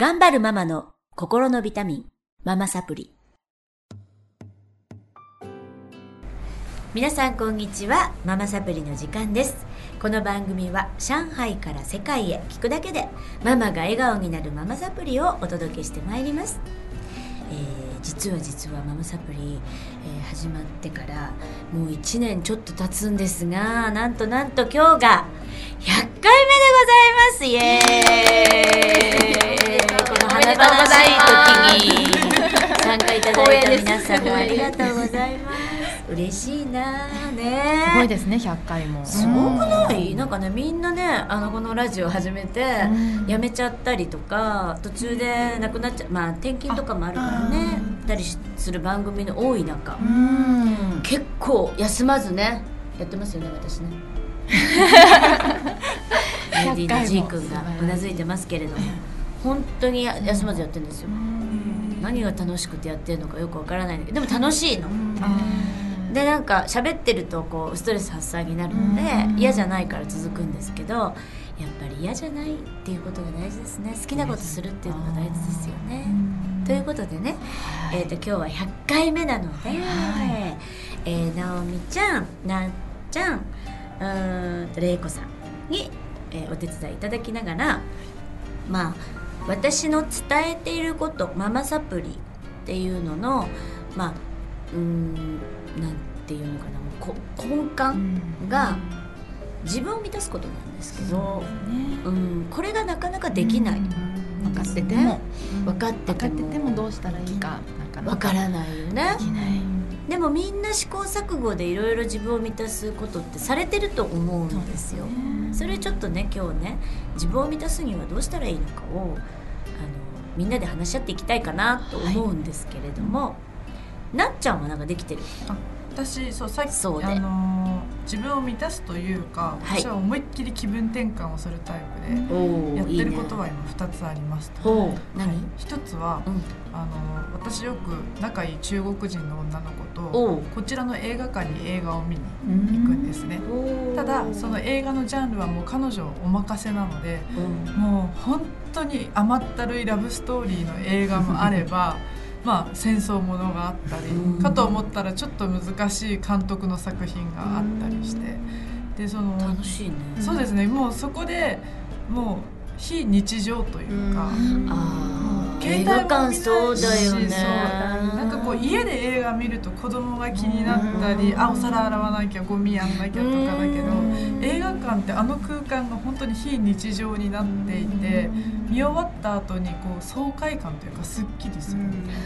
頑張るママの心のビタミン、ママサプリ。皆さんこんにちは、ママサプリの時間です。この番組は上海から世界へ聞くだけでママが笑顔になるママサプリをお届けしてまいります。えー実は実はママサプリ、えー始まってからもう1年ちょっと経つんですがなんとなんと今日が100回目でございます。イエーイ。この華々しい時に参加いただいた皆さんもありがとうございます嬉しいなあね。すごいですね100回も。すごくない？なんかねみんなねあのこのラジオ始めてうん。やめちゃったりとか途中でなくなっちゃうまあ転勤とかもあるからねたりする番組の多い中。うん。結構休まずねやってますよね私ね。レディーの G 君がうなずいてますけれども。本当にや休まずやってるんですよ。何が楽しくてやってるのかよくわからない。んだけどでも楽しいのでなんか喋ってるとこうストレス発散になるのでうん。嫌じゃないから続くんですけどやっぱり嫌じゃないっていうことが大事ですね。好きなことするっていうのが大事ですよね。ということでね、えー、と今日は100回目なので、はえー、直美ちゃんなっちゃんうーんと玲子さんに、えーお手伝いいただきながらまあ私の伝えていることママサプリっていうののまあうーんなんていうのかなもうこ根幹が自分を満たすことなんですけど、うん、これがなかなかできない、分かってても。分かって分かってても。てもどうしたらいいかなか分からないよね。できない。でもみんな試行錯誤でいろいろ自分を満たすことってされてると思うんですよ。それちょっとね今日ね自分を満たすにはどうしたらいいのかをあのみんなで話し合っていきたいかなと思うんですけれども、なっちゃんはなんかできてる？私そうさっきそうであのー自分を満たすというか、はい。私は思いっきり気分転換をするタイプで、おやってることは今2つありますと。はい。何、一つはうん。あの私よく仲いい中国人の女の子とこちらの映画館に映画を見に行行くんですね。ただその映画のジャンルはもう彼女お任せなのでうん。もう本当に甘ったるいラブストーリーの映画もあれば まあ戦争ものがあったりうん。かと思ったらちょっと難しい監督の作品があったりして。でその楽しいね。そうですね。もうそこでもう非日常というか。ああ携帯もそうだよね。なんかこう家で映画見ると子供が気になったりあお皿洗わなきゃゴミやんなきゃとかだけど館ってあの空間が本当に非日常になっていて見終わった後にこう爽快感というかすっきりする。みたいな。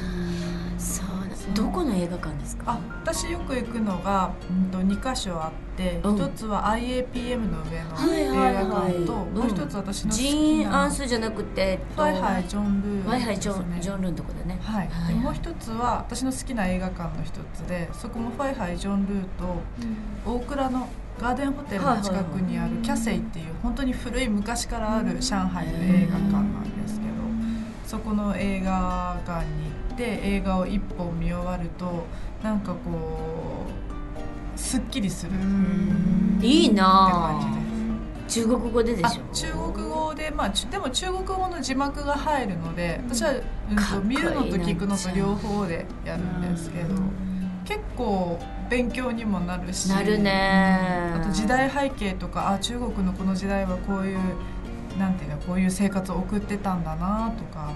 そう。だどこの映画館ですか？あ私よく行くのが、うん、と2箇所あってうん。一つは IAPM のはい上の映はいはい。画館とうん。もう一つ私の好ジきーン・なアンスじゃなくて、えっと、ワイハイジョン・ルーワイハイジョン,、ジョンルンとこだね。はい、はいでもう一つは私の好きな映画館の一つでそこもファイハイジョン・ルーと大倉のガーデンホテルの近くにあるキャセイっていう本当に古い昔からある上海の映画館なんですけどそこの映画館に行って映画を一本見終わるとなんかこうすっきりする。っていいな感あじです。中国語でであしょ？中国語で、まあ、ちでも中国語の字幕が入るので私は、うん見るのと聞くのと両方でやるんですけど結構勉強にもなるしなるね。あと時代背景とかあ中国のこの時代はこういうなんていうのこういう生活を送ってたんだなとか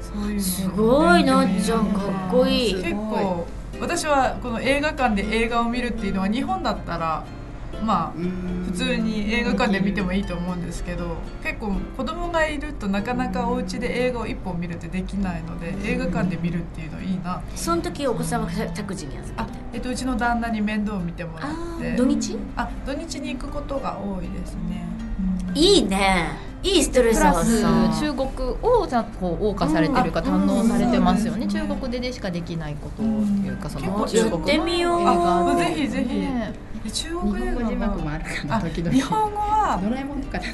そういうのすごいなっちゃんかっこいい。結構私はこの映画館で映画を見るっていうのは日本だったらまあ普通に映画館で見てもいいと思うんですけど結構子供がいるとなかなかお家で映画を一本見るってできないので映画館で見るっていうのいいな。その時お子さんは託児に預あけて、えっと、うちの旦那に面倒を見てもらあって。ー土日？あ土日に行くことが多いですね、うん。いいね。いいストレスプラス発散中国をちゃんとこう謳歌されてるか堪能されてますよね、うん。中国ででしかできないことっていうかその中国やってみよう。映画あぜひぜひ。ねで中日国映本語字幕もあるかあな時々。日本語はドラえもんとか あ結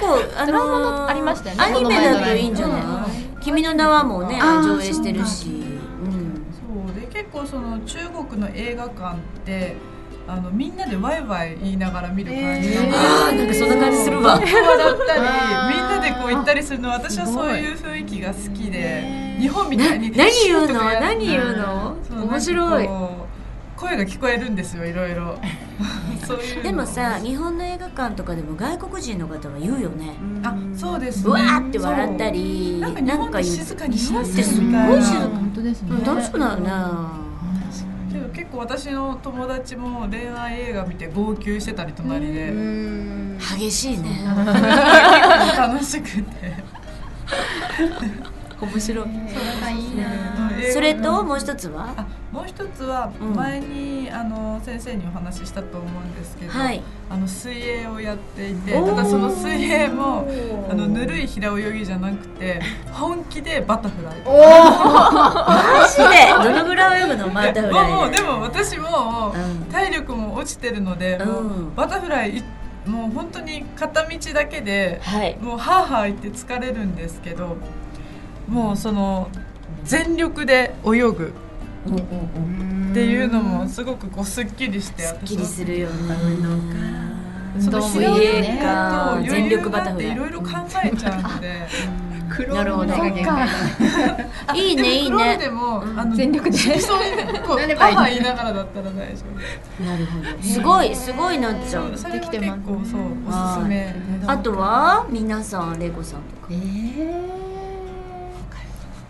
構あドラえもんののありましたよね。アニメだといいんじゃない、うん君の名はもねあー上映してるし。うんそうで結構その中国の映画館ってあのみんなでワイワイ言いながら見る感じなので、あーなんかそんな感じするわ。笑ったりみんなでこう行ったりするの私はそういう雰囲気が好きで日本みたいに何言うの？何言うの？面白い声が聞こえるんですよいろいろ。そういうの。でもさ日本の映画館とかでも外国人の方は言うよね。あそうですね。うわーって笑ったりなんか日本で言う静かにしな日本ってすっみたいなごい静か。本当ですねうん。楽しくなるな。けど結構私の友達も恋愛映画見て号泣してたり隣で。うん。激しいね。楽しくて面白い。それともう一つは？あもう一つはうん。前に、あの先生にお話ししたと思うんですけど、はい。あの水泳をやっていてただその水泳もあのぬるい平泳ぎじゃなくて本気でバタフライ。マジで？どのぐらい泳ぐの？バタフライもうでも私もうん。体力も落ちてるので、バタフライもう本当に片道だけではい。もうハーハー言って疲れるんですけどもうその全力で泳ぐ。っていうのもすごくこうすっきりしてすっきりするるよねその運動もいいですね水泳と余全裕力バタフライ。があっていろいろ考えちゃうので。なるほど。いいねいいね。でも、全力で。そうこうなればいいハーハー言いながらだったら大丈夫。なるほどすごいすごいなっちゃうそれは結できてます構そうおすすめ。あとは皆さんレイコさんとか。え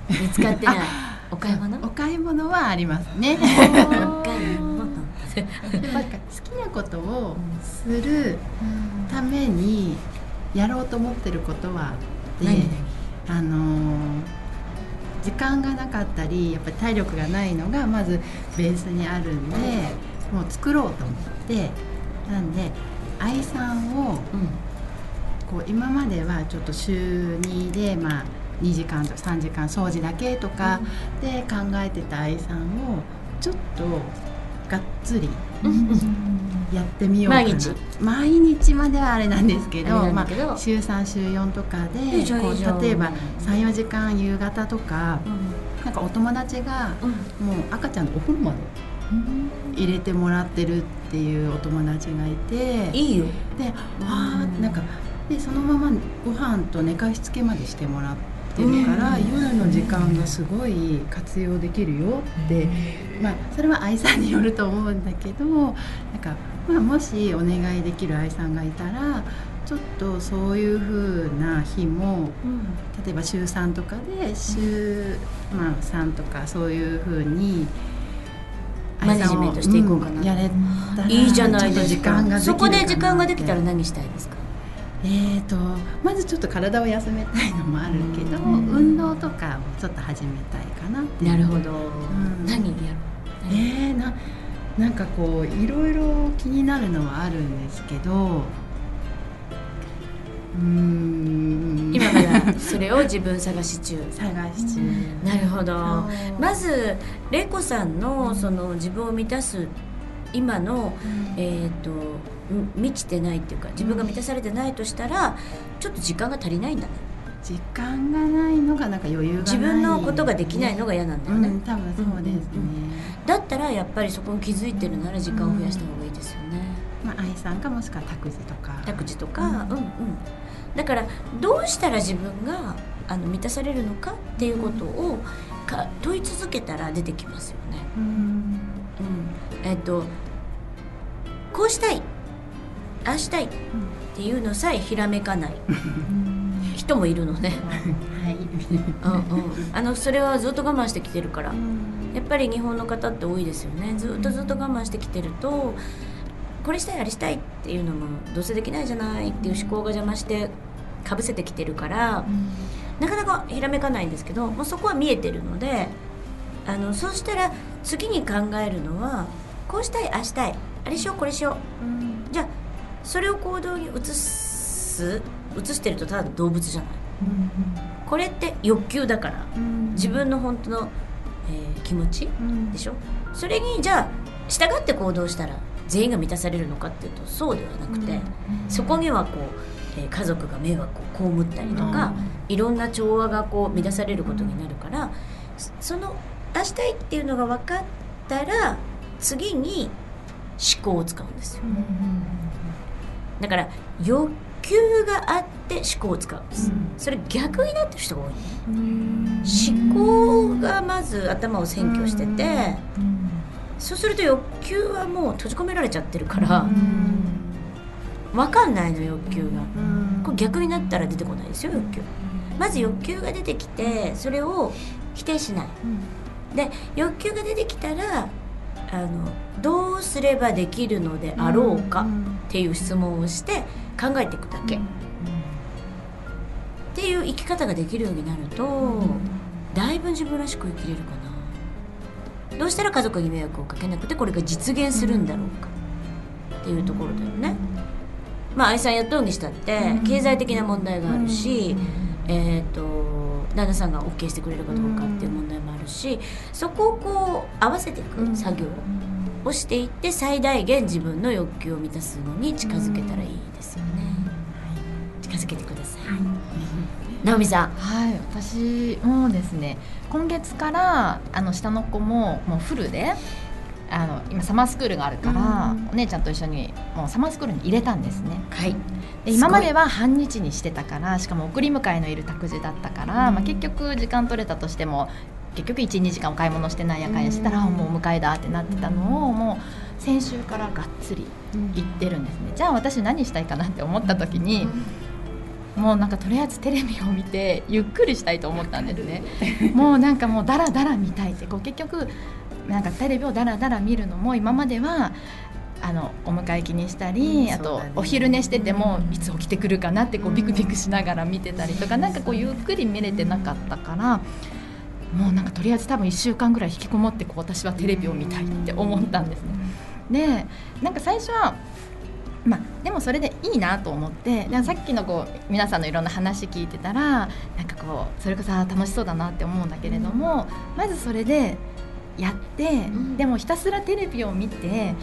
見つかってない。お買い物？お買い物はありますね。なんか好きなことをするためにやろうと思ってることはあって何？あのー時間がなかったりやっぱり体力がないのがまずベースにあるんでもう作ろうと思ってなんで愛さんをうん。こう今まではちょっと週2でまあ2時間とか3時間掃除だけとかで考えてた愛さんをちょっとがっつりやってみようかな。毎日？毎日まではあれなんですけどまあ、週3週4とかでこう例えば34時間夕方とかなんかお友達がうん。もう赤ちゃんのお風呂まで入れてもらってるっていうお友達がいていいよ。であーなんかでそのままご飯と寝かしつけまでしてもらってるから、夜の時間がすごい活用できるよって、まあ、それは愛さんによると思うんだけどなんか、まあ、もしお願いできる愛さんがいたらちょっとそういう風な日も例えば週3とかで週、まあ、3とかそういう風にマネジメントしていこうかな。んやれたらいいじゃないですか。そこで時間ができたら何したいですか？えー、とまずちょっと体を休めたいのもあるけど、うん。運動とかをちょっと始めたいかななるほど。ん。何やろえー、ななんかこういろいろ気になるのはあるんですけど。うーん。今まだそれを自分探し中。探し中、なるほど。まず玲子さんのその自分を満たす今の、えー、とん満ちてないっていうか自分が満たされてないとしたらちょっと時間が足りないんだね。時間がないのがなんか余裕がない。自分のことができないのが嫌なんだよね、うん多分そうですね、だったらやっぱりそこに気づいてるなら時間を増やした方がいいですよね、まあ愛さんかもしくは託児とか。託児とか、うん。うんうん。だからどうしたら自分があの満たされるのかっていうことをか問い続けたら出てきますよね。うん。うん、えっとこうしたいああしたいっていうのさえひらめかない人もいるのね、はい。うんうん、あのそれはずっと我慢してきてるから。やっぱり日本の方って多いですよね。ずっとずっと我慢してきてるとこれしたいあれしたいっていうのもどうせできないじゃないっていう思考が邪魔してかぶせてきてるからなかなかひらめかないんですけどもうそこは見えてるのであのそうしたら次に考えるのはこうしたいああしたい。あれしようこれしよう。じゃあそれを行動に移す移してるとただ動物じゃない。これって欲求だから自分の本当の、えー気持ちでしょ？それにじゃあ従って行動したら全員が満たされるのかっていうとそうではなくて、そこにはこう、えー家族が迷惑を被ったりとか、いろんな調和がこう乱されることになるからそそのあしたいっていうのが分かったら次に考を使うんですよ。だから欲求があって思考を使うんです、それ逆になってる人が多い。ね思考がまず頭を占拠してて、そうすると欲求はもう閉じ込められちゃってるから、分かんないの欲求が、これ逆になったら出てこないですよ欲求。まず欲求が出てきてそれを否定しない、で欲求が出てきたらあのどうすればできるのであろうかっていう質問をして考えていくだけ、っていう生き方ができるようになると、だいぶ自分らしく生きれるかな。どうしたら家族に迷惑をかけなくてこれが実現するんだろうかっていうところだよね。まあ愛さん雇うにしたって経済的な問題があるし、えっ、と旦那さんが OK してくれるかどうかっていう問題しそこをこう合わせていく作業をしていって最大限自分の欲求を満たすのに近づけたらいいですよね。近づけてください。直美さん。はい、私もですね今月からあの下の子ももうフルであの今サマースクールがあるから、お姉ちゃんと一緒にもうサマースクールに入れたんですね。はい。で今までは半日にしてたからしかも送り迎えのいる託児だったから、まあ、結局時間取れたとしても結局12時間お買い物してなんやかんやしてたら、あもうお迎えだってなってたのをもう先週からがっつり行ってるんですね。じゃあ私何したいかなって思った時に、もうなんかとりあえずテレビを見て ゆっくりしたいと思ったんですね。もうなんかもうダラダラ見たいってこう結局なんかテレビをダラダラ見るのも今まではあのお迎え気にしたり、あとうんそうだね。お昼寝しててもいつ起きてくるかなってこうビクビクしながら見てたりとかなんかこうゆっくり見れてなかったからもうなんかとりあえず多分1週間ぐらい引きこもってこう私はテレビを見たいって思ったんですね。でなんか最初はまあ、でもそれでいいなと思ってでさっきのこう皆さんのいろんな話聞いてたらなんかこうそれこそ楽しそうだなって思うんだけれども、まずそれでやって、ん。でもひたすらテレビを見て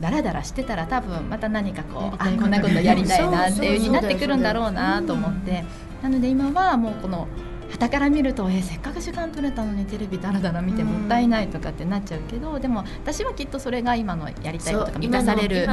ダラダラしてたら多分また何かこうあこんなことやりたいなっていう風になってくるんだろうなと思って。なので今はもうこの傍から見るとえせっかく時間取れたのにテレビダラダラ見てもったいないとかってなっちゃうけどでも私はきっとそれが今のやりたいことが満たされる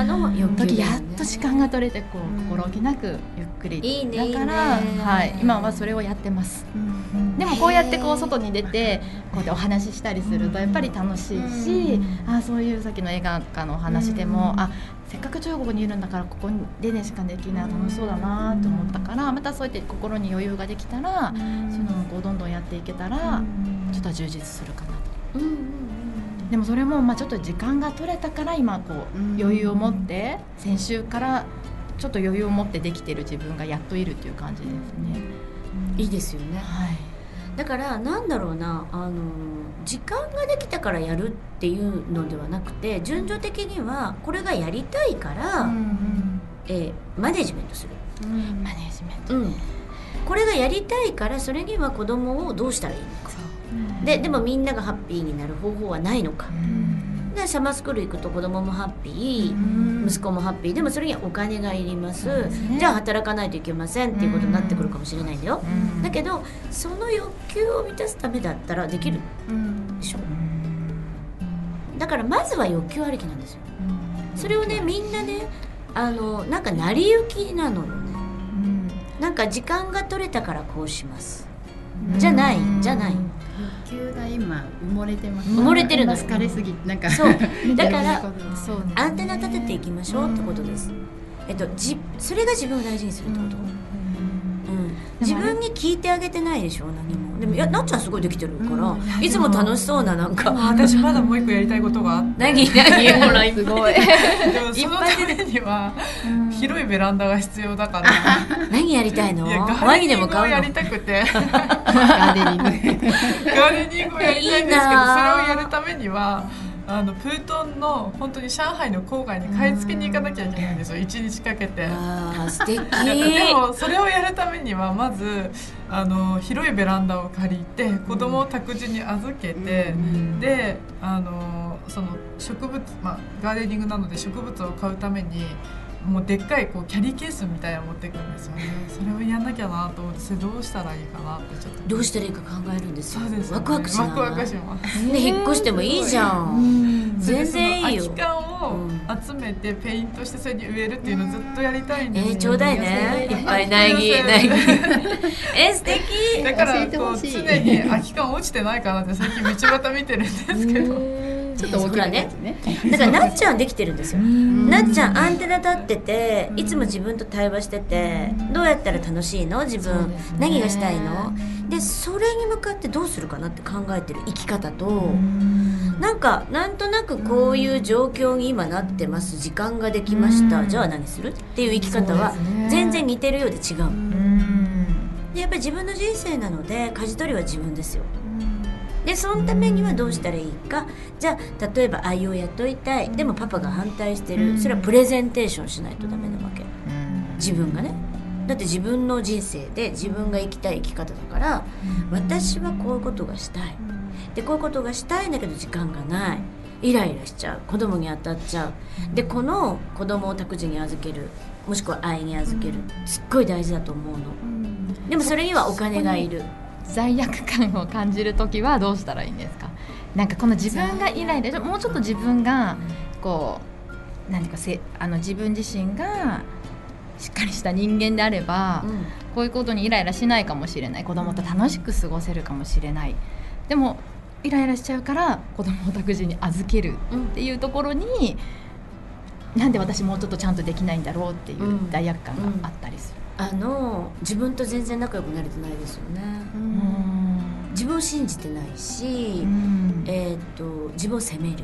時やっと時間が取れてこううん心置きなくゆっくり。いいねだからはい、今はそれをやってます。でもこうやってこう外に出てこうやってお話ししたりするとやっぱり楽しいし、あそういうさっきの映画館のお話でも、あせっかく中国にいるんだからここでねしかできない楽しそうだなと思ったからまたそうやって心に余裕ができたら、そういうのもこうどんどんやっていけたら、ちょっと充実するかなと。うんうんうんでもそれもまあちょっと時間が取れたから今こううん余裕を持って先週からちょっと余裕を持ってできてる自分がやっといるっていう感じですね。いいですよね。はい。だからなんだろうなあの時間ができたからやるっていうのではなくて順序的にはこれがやりたいから、えーマネジメントする、マネジメント。うん、これがやりたいからそれには子供をどうしたらいいのか。ででもみんながハッピーになる方法はないのか。うんでサマースクール行くと子供もハッピー、うん。息子もハッピー。でもそれにはお金がいります。ね。じゃあ働かないといけませんっていうことになってくるかもしれないんだよ、うん。だけどその欲求を満たすためだったらできる。でしょだからまずは欲求ありきなんですよ。それをねみんなねあのなんか成り行きなのよね。なんか時間が取れたからこうします。じゃないじゃない今埋もれてます。埋もれてるの？よ疲れすぎなんか。そう。だからアンテナ立てていきましょうってことです。えっとじそれが自分を大事にするってこと、うん自分に聞いてあげてないでしょ何も。でもいやなっちゃんすごいできてるから、いつも楽しそうななんか。私まだもう一個やりたいことが？あって何何？ほらすごい。でもそのためには広いベランダが必要だから。何やりたいの？ワインでーデニングをも買うのやりたくて。ガーデニング ガーデニングをやりたいんですけどそれをなやるためにはあのプートンの本当に上海の郊外に買い付けに行かなきゃいけないんですよ。一日かけて。あー素敵。でもそれをやるためにはまずあの広いベランダを借りて子供を託児に預けて、であのその植物、まあ、ガーデニングなので植物を買うためにもうでっかいこうキャリーケースみたいなの持ってくるんですよね。それをやんなきゃなと思ってそれどうしたらいいかなってちょっと。どうしたらいいか考えるんですよ。そうですよね。ワクワクしワクワクします。で引っ越してもいいじゃん、全然いいよ。空き缶を集めてペイントしてそれに植えるっていうのをずっとやりたいんですよ、えー、ちょうだいね。いっぱい苗木苗木。え素敵。だからこう常に空き缶落ちてないかなって最近道端見てるんですけどちょっと大きなね。だからなっちゃんできてるんですよ。なっちゃんアンテナ立ってていつも自分と対話しててどうやったら楽しいの？自分、何がしたいの？でそれに向かってどうするかなって考えてる生き方と、なんかなんとなくこういう状況に今なってます。時間ができました、うん。じゃあ何する？っていう生き方は全然似てるようで違う。うん。でやっぱり自分の人生なので舵取りは自分ですよでそのためにはどうしたらいいか。じゃあ例えば愛を雇いたい。でもパパが反対してる。それはプレゼンテーションしないとダメなわけ。自分がね。だって自分の人生で自分が生きたい生き方だから私はこういうことがしたい。でこういうことがしたいんだけど時間がない。イライラしちゃう。子供に当たっちゃう。でこの子供を託児に預ける。もしくは愛に預ける。すっごい大事だと思うの。でもそれにはお金がいる罪悪感を感じる時はどうしたらいいんですか？なんかこの自分がイライラもうちょっと自分がこう何かせあの自分自身がしっかりした人間であれば、うん。こういうことにイライラしないかもしれない。子供と楽しく過ごせるかもしれない。でもイライラしちゃうから子供を託児に預けるうん。っていうところになんで私もうちょっとちゃんとできないんだろうっていううん。罪悪感があったりする。あの自分と全然仲良くなれてないですよね。うん。自分を信じてないし、うん。えーっと自分を責める。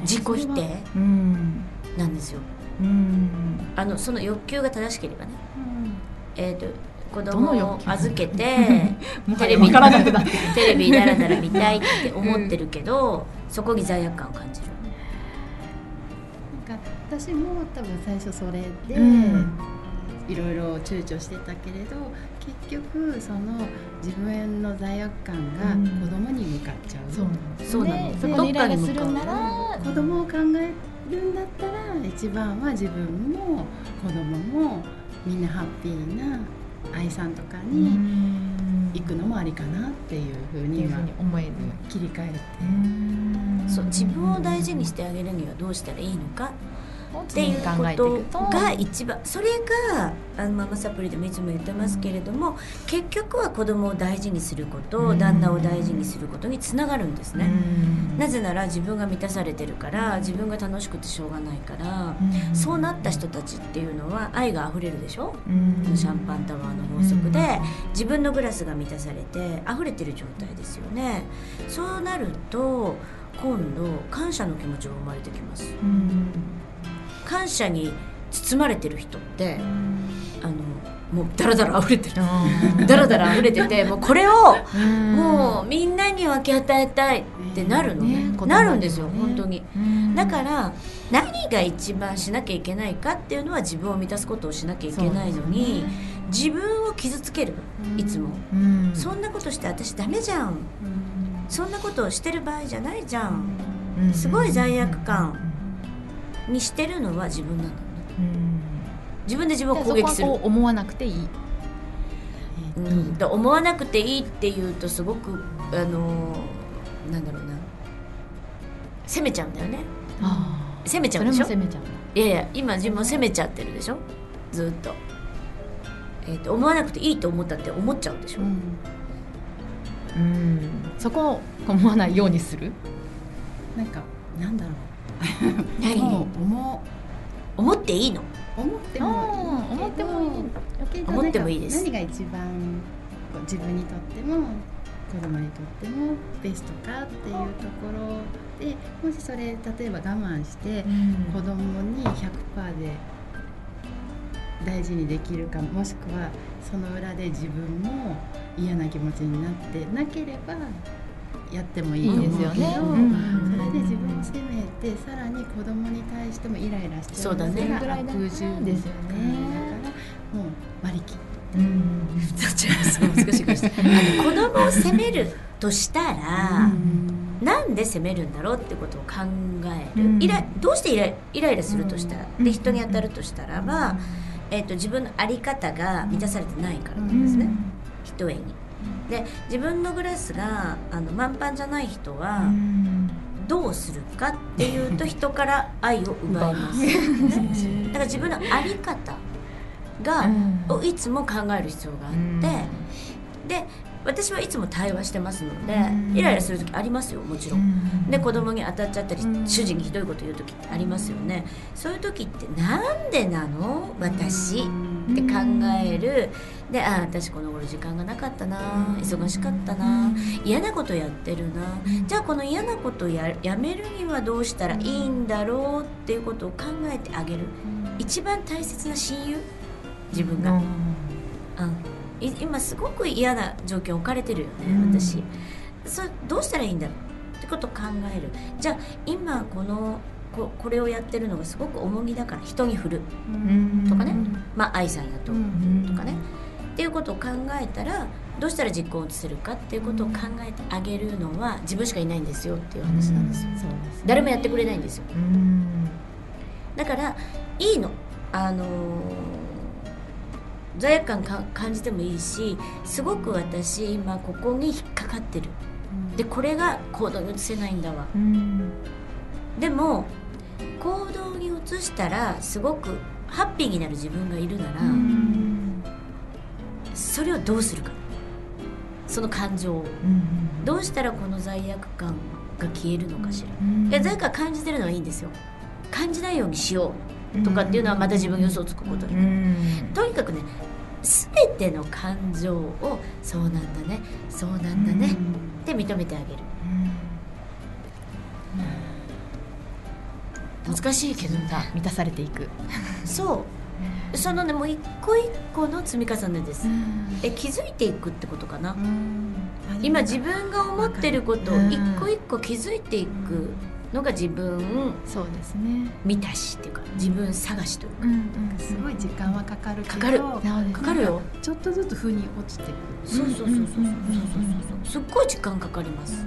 自己否定うん。なんですよ。うん。あのその欲求が正しければね。えーっと子供を預けて もテレビ テレビだらだら見たいって思ってるけど、そこに罪悪感を感じる。なんか私も多分最初それで、うんいろいろ躊躇してたけれど結局その自分の罪悪感がうん。子供に向かっちゃう、そう。そうなの。でそこにイライラするんなら子供を考えるんだったら一番は自分も子供もみんなハッピーな愛さんとかに行くのもありかなっていうふうに今ふうに思える。切り替えて、そう自分を大事にしてあげるにはどうしたらいいのかっていうこくととが一番。それがあのママサプリでもいつも言ってますけれども結局は子供を大事にすることうん。旦那を大事にすることにつながるんですね。うん。なぜなら自分が満たされてるから自分が楽しくてしょうがないからうん。そうなった人たちっていうのは愛が溢れるでしょ？うん。シャンパンタワーの法則で自分のグラスが満たされて溢れてる状態ですよね。そうなると今度感謝の気持ちが生まれてきます。うん感謝に包まれてる人ってあのもうダラダラ溢れてる。ダラダラ溢れてて もうこれをもうみんなに分け与えたいってなるの、ね。なるんですよね本当に。うん。だから何が一番しなきゃいけないかっていうのは自分を満たすことをしなきゃいけないのに、自分を傷つけるいつも、うん。そんなことして私ダメじゃん。そんなことをしてる場合じゃないじゃん。すごい罪悪感にしてるのは自分なんだよね。うん。自分で自分をで攻撃する。思わなくていい。うん、だ思わなくていいっていうとすごくあのーなんだろうな。責めちゃうんだよね。あ責めちゃそうれでしょ？も責めちゃういやいや今自分を責めちゃってるでしょ？ずっと,、えー、と思わなくていいと思ったって思っちゃうでしょ、うん。そこを思わないようにする？なんかなんだろ何う もう思思っていいの？思ってもいいうん思ってもいい。思ってもいいです。何が一番自分にとっても子供にとってもベストかっていうところでもしそれ例えば我慢して子供に100%で大事にできるかもしくはその裏で自分も嫌な気持ちになってなければやってもいいですよね。うんそれで自分を責めてさらに子供に対してもイライラしちゃうそうだね。ぐらいだ悪ですよね。だからもう割り切ってうん難しいかもし。い あの子供を責めるとしたら、なんで責めるんだろうってことを考える、うん。イラどうしてイライイライラするとしたら、うん。で人に当たるとしたらば、えー、と自分の在り方が満たされてないからなんですね、ひとえに。で自分のグラスがあの満帆じゃない人はどうするかっていうと 人から愛を奪います、ね、だから自分の在り方が、をいつも考える必要があって、で私はいつも対話してますので、うん。イライラする時ありますよもちろん。で子供に当たっちゃったり、うん。主人にひどいこと言う時ってありますよね。そういう時ってなんでなの？私って考える。でああ私この頃時間がなかったな。忙しかったな。嫌なことやってるな。じゃあこの嫌なことややめるにはどうしたらいいんだろうっていうことを考えてあげる。一番大切な親友。自分が、うん、い今すごく嫌な状況に置かれてるよねうん。私。それどうしたらいいんだろうってことを考える。じゃあ今このここれをやってるのがすごく重荷だから人に振る。とかね。まあ愛さん雇うとかね。っていうことを考えたらどうしたら実行を移せるかっていうことを考えてあげるのは自分しかいないんですよっていう話なんですよ。誰もやってくれないんですよ。だからいいの。あのー罪悪感か感じてもいいしすごく私今ここに引っかかってる。でこれが行動に移せないんだわ。でも行動に移したらすごくハッピーになる自分がいるなら、それをどうするか。その感情を。どうしたらこの罪悪感が消えるのかしら、いや罪悪感感じてるのはいいんですよ。感じないようにしよう。とかっていうのはまた自分予想つくことで、とにかくね全ての感情をそうなんだねそうなんだね、って認めてあげる難しいけどが満たされていく。そう。そのねもう一個一個の積み重ねです、え気づいていくってことかな、今自分が思ってることを一個一個気づいていくのが自分そうですね。満たしっていうか自分探しというか、すごい時間はかかるかかる。かかかるよ。ちょっとずつ腑に落ちてく。るそうそうそうそうそう。そうそうすっごい時間かかります。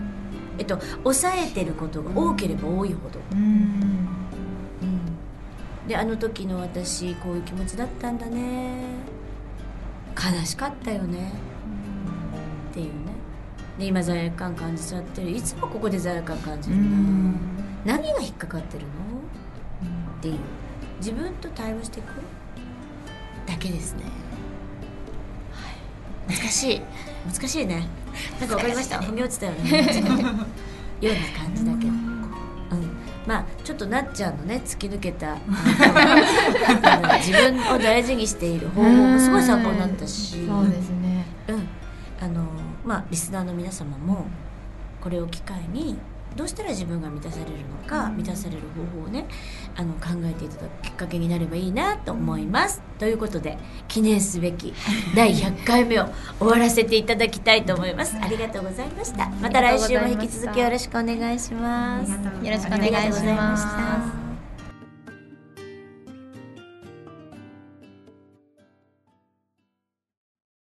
えっと抑えてることが多ければ多いほど、うん、であの時の私こういう気持ちだったんだね。悲しかったよね。っていうね。で今罪悪感感じちゃってる。いつもここで罪悪感感じるな、何が引っかかってるの？っていう。自分と対話していく？だけですね。はい。難しい。難しいね。なんかわかりました？踏み落ちたよね。ような感じだけど、うん、まあちょっとなっちゃんのね突き抜けた 自分を大事にしている方法もすごい参考になったし。そうですね。うん、あのまあリスナーの皆様もこれを機会にどうしたら自分が満たされるのか、満たされる方法をねあの考えていただくきっかけになればいいなと思います。ということで記念すべき 第100回目を終わらせていただきたいと思います。ありがとうございました。また来週も引き続きよろしくお願いします。よろしくお願いします